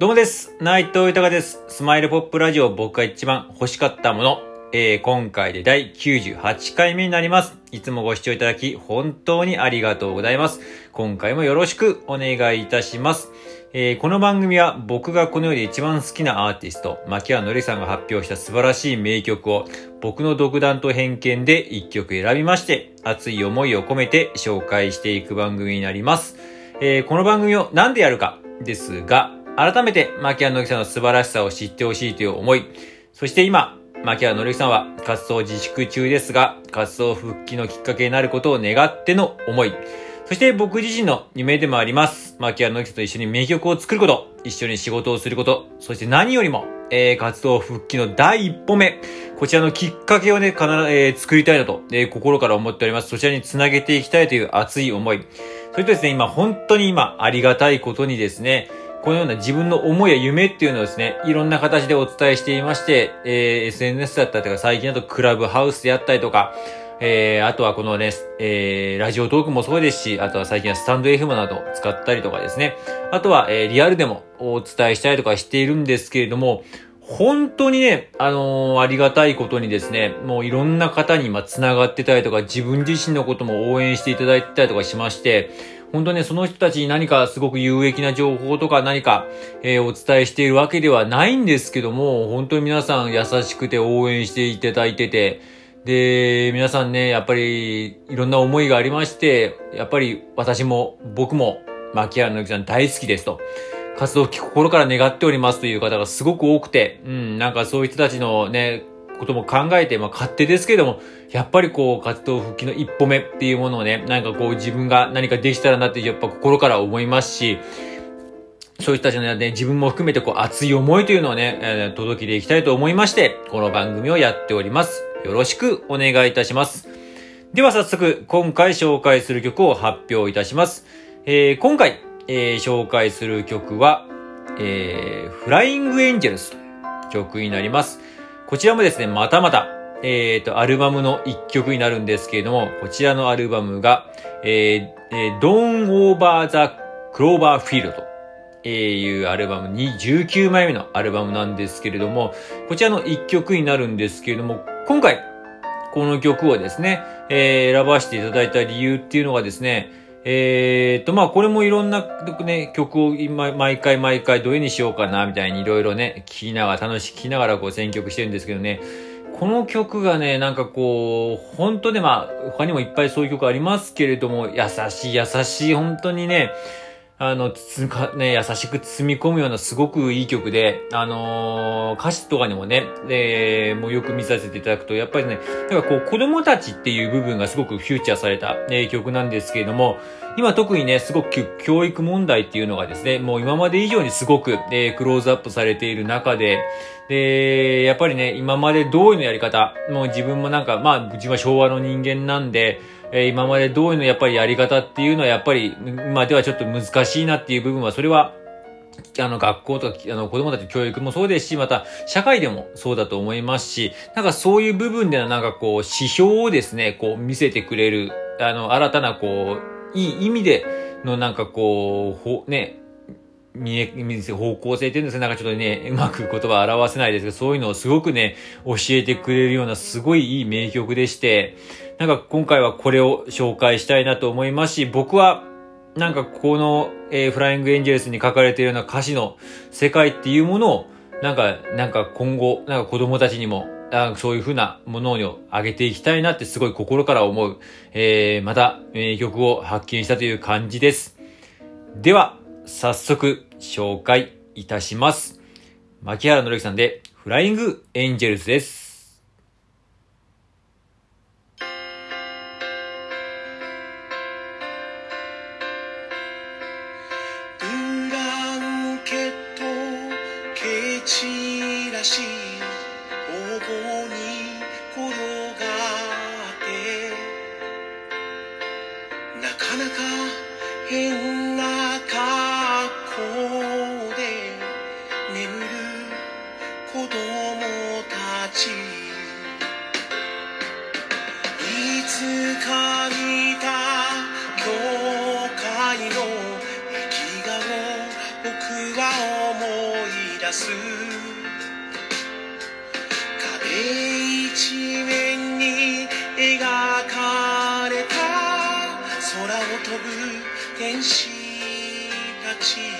どうもです。内藤豊です。スマイルポップラジオ僕が一番欲しかったもの。えー、今回で第98回目になります。いつもご視聴いただき本当にありがとうございます。今回もよろしくお願いいたします。えー、この番組は僕がこの世で一番好きなアーティスト、牧原のりさんが発表した素晴らしい名曲を僕の独断と偏見で一曲選びまして、熱い思いを込めて紹介していく番組になります。えー、この番組をなんでやるかですが、改めて、牧原のりさんの素晴らしさを知ってほしいという思い、そして今、牧原のりさんは活動自粛中ですが、活動復帰のきっかけになることを願っての思い、そして僕自身の夢でもあります。牧原のりさんと一緒に名曲を作ること、一緒に仕事をすること、そして何よりも、えー、活動復帰の第一歩目、こちらのきっかけをね、必ず、えー、作りたいなと、えー、心から思っております。そちらにつなげていきたいという熱い思い。それとですね、今、本当に今、ありがたいことにですね、このような自分の思いや夢っていうのをですね、いろんな形でお伝えしていまして、えー、SNS だったりとか、最近だとクラブハウスであったりとか、えー、あとはこのね、えー、ラジオトークもそうですし、あとは最近はスタンド FM など使ったりとかですね、あとは、えー、リアルでもお伝えしたりとかしているんですけれども、本当にね、あのー、ありがたいことにですね、もういろんな方に今繋がってたりとか、自分自身のことも応援していただいたりとかしまして、本当ね、その人たちに何かすごく有益な情報とか何か、えー、お伝えしているわけではないんですけども、本当に皆さん優しくて応援していただいてて、で、皆さんね、やっぱりいろんな思いがありまして、やっぱり私も僕も牧原の之さん大好きですと。活動を心から願っておりますという方がすごく多くて、うん、なんかそういう人たちのね、ことも考えて、まあ勝手ですけれども、やっぱりこう活動復帰の一歩目っていうものをね、なんかこう自分が何かできたらなってやっぱ心から思いますし、そういう人たちのね、自分も含めてこう熱い思いというのをね、えー、届けていきたいと思いまして、この番組をやっております。よろしくお願いいたします。では早速、今回紹介する曲を発表いたします。えー、今回、えー、紹介する曲は、えー、フライングエンジェルスという曲になります。こちらもですね、またまた、えっ、ー、と、アルバムの一曲になるんですけれども、こちらのアルバムが、えー、えー、Dawn Over the Cloverfield というアルバムに19枚目のアルバムなんですけれども、こちらの一曲になるんですけれども、今回、この曲をですね、えー、選ばせていただいた理由っていうのがですね、えー、っと、まあ、これもいろんなね、曲を今、毎回毎回どういうにしようかな、みたいにいろいろね、聴きながら、楽しく聴きながらこう選曲してるんですけどね、この曲がね、なんかこう、本当でまあ、他にもいっぱいそういう曲ありますけれども、優しい優しい、本当にね、あの、つつか、ね、優しく包み込むようなすごくいい曲で、あのー、歌詞とかにもね、で、もうよく見させていただくと、やっぱりね、なんかこう、子供たちっていう部分がすごくフューチャーされた、ね、曲なんですけれども、今特にね、すごく教育問題っていうのがですね、もう今まで以上にすごく、えー、クローズアップされている中で、で、やっぱりね、今まで通りのやり方、もう自分もなんか、まあ、自分は昭和の人間なんで、えー、今まで通りのやっぱりやり方っていうのはやっぱり、今ではちょっと難しいなっていう部分は、それは、あの、学校とか、あの、子供たち教育もそうですし、また、社会でもそうだと思いますし、なんかそういう部分でのなんかこう、指標をですね、こう、見せてくれる、あの、新たなこう、いい意味でのなんかこう、ほ、ね、見え、見せ、方向性っていうんですかなんかちょっとね、うまく言葉表せないですけど、そういうのをすごくね、教えてくれるようなすごいいい名曲でして、なんか今回はこれを紹介したいなと思いますし、僕は、なんかこの、えー、フライングエンジェルスに書かれているような歌詞の世界っていうものを、なんか、なんか今後、なんか子供たちにも、あそういう風なものを上げていきたいなってすごい心から思う、えー、また名曲を発見したという感じです。では、早速紹介いたします。牧原のりさんでフライングエンジェルスです。変な格好で眠る子供たちいつか見た教会の壁画を僕は思い出す。壁一面に描かれた空をぶ。天使たち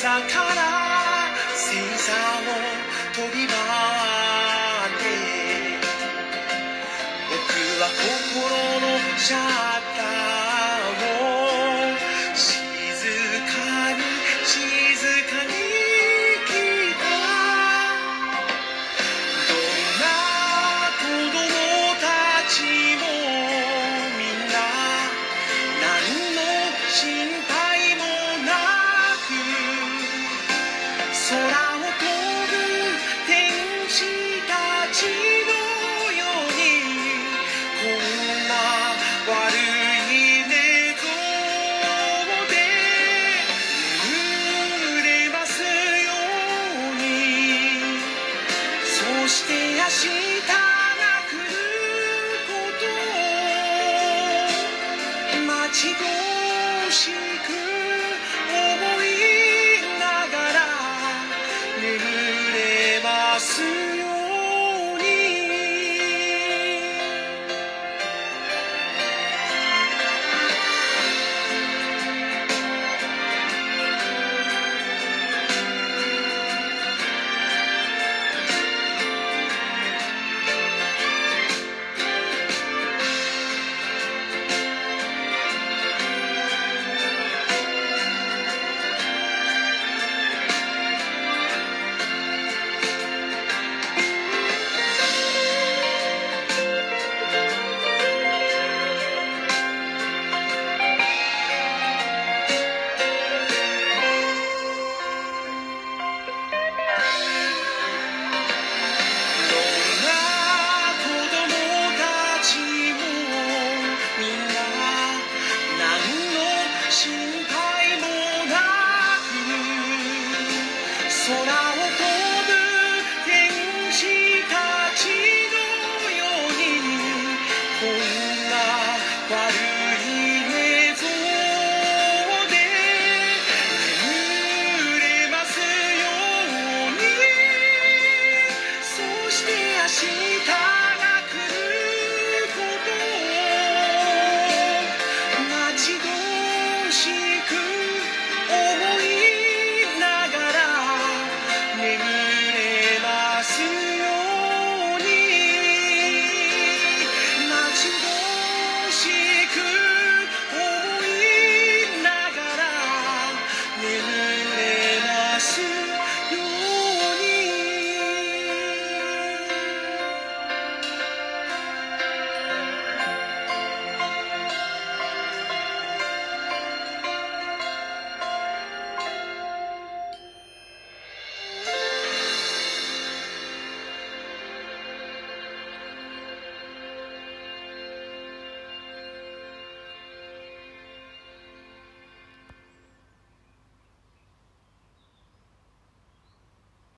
座から星座を飛び回って僕は心のシャープ could.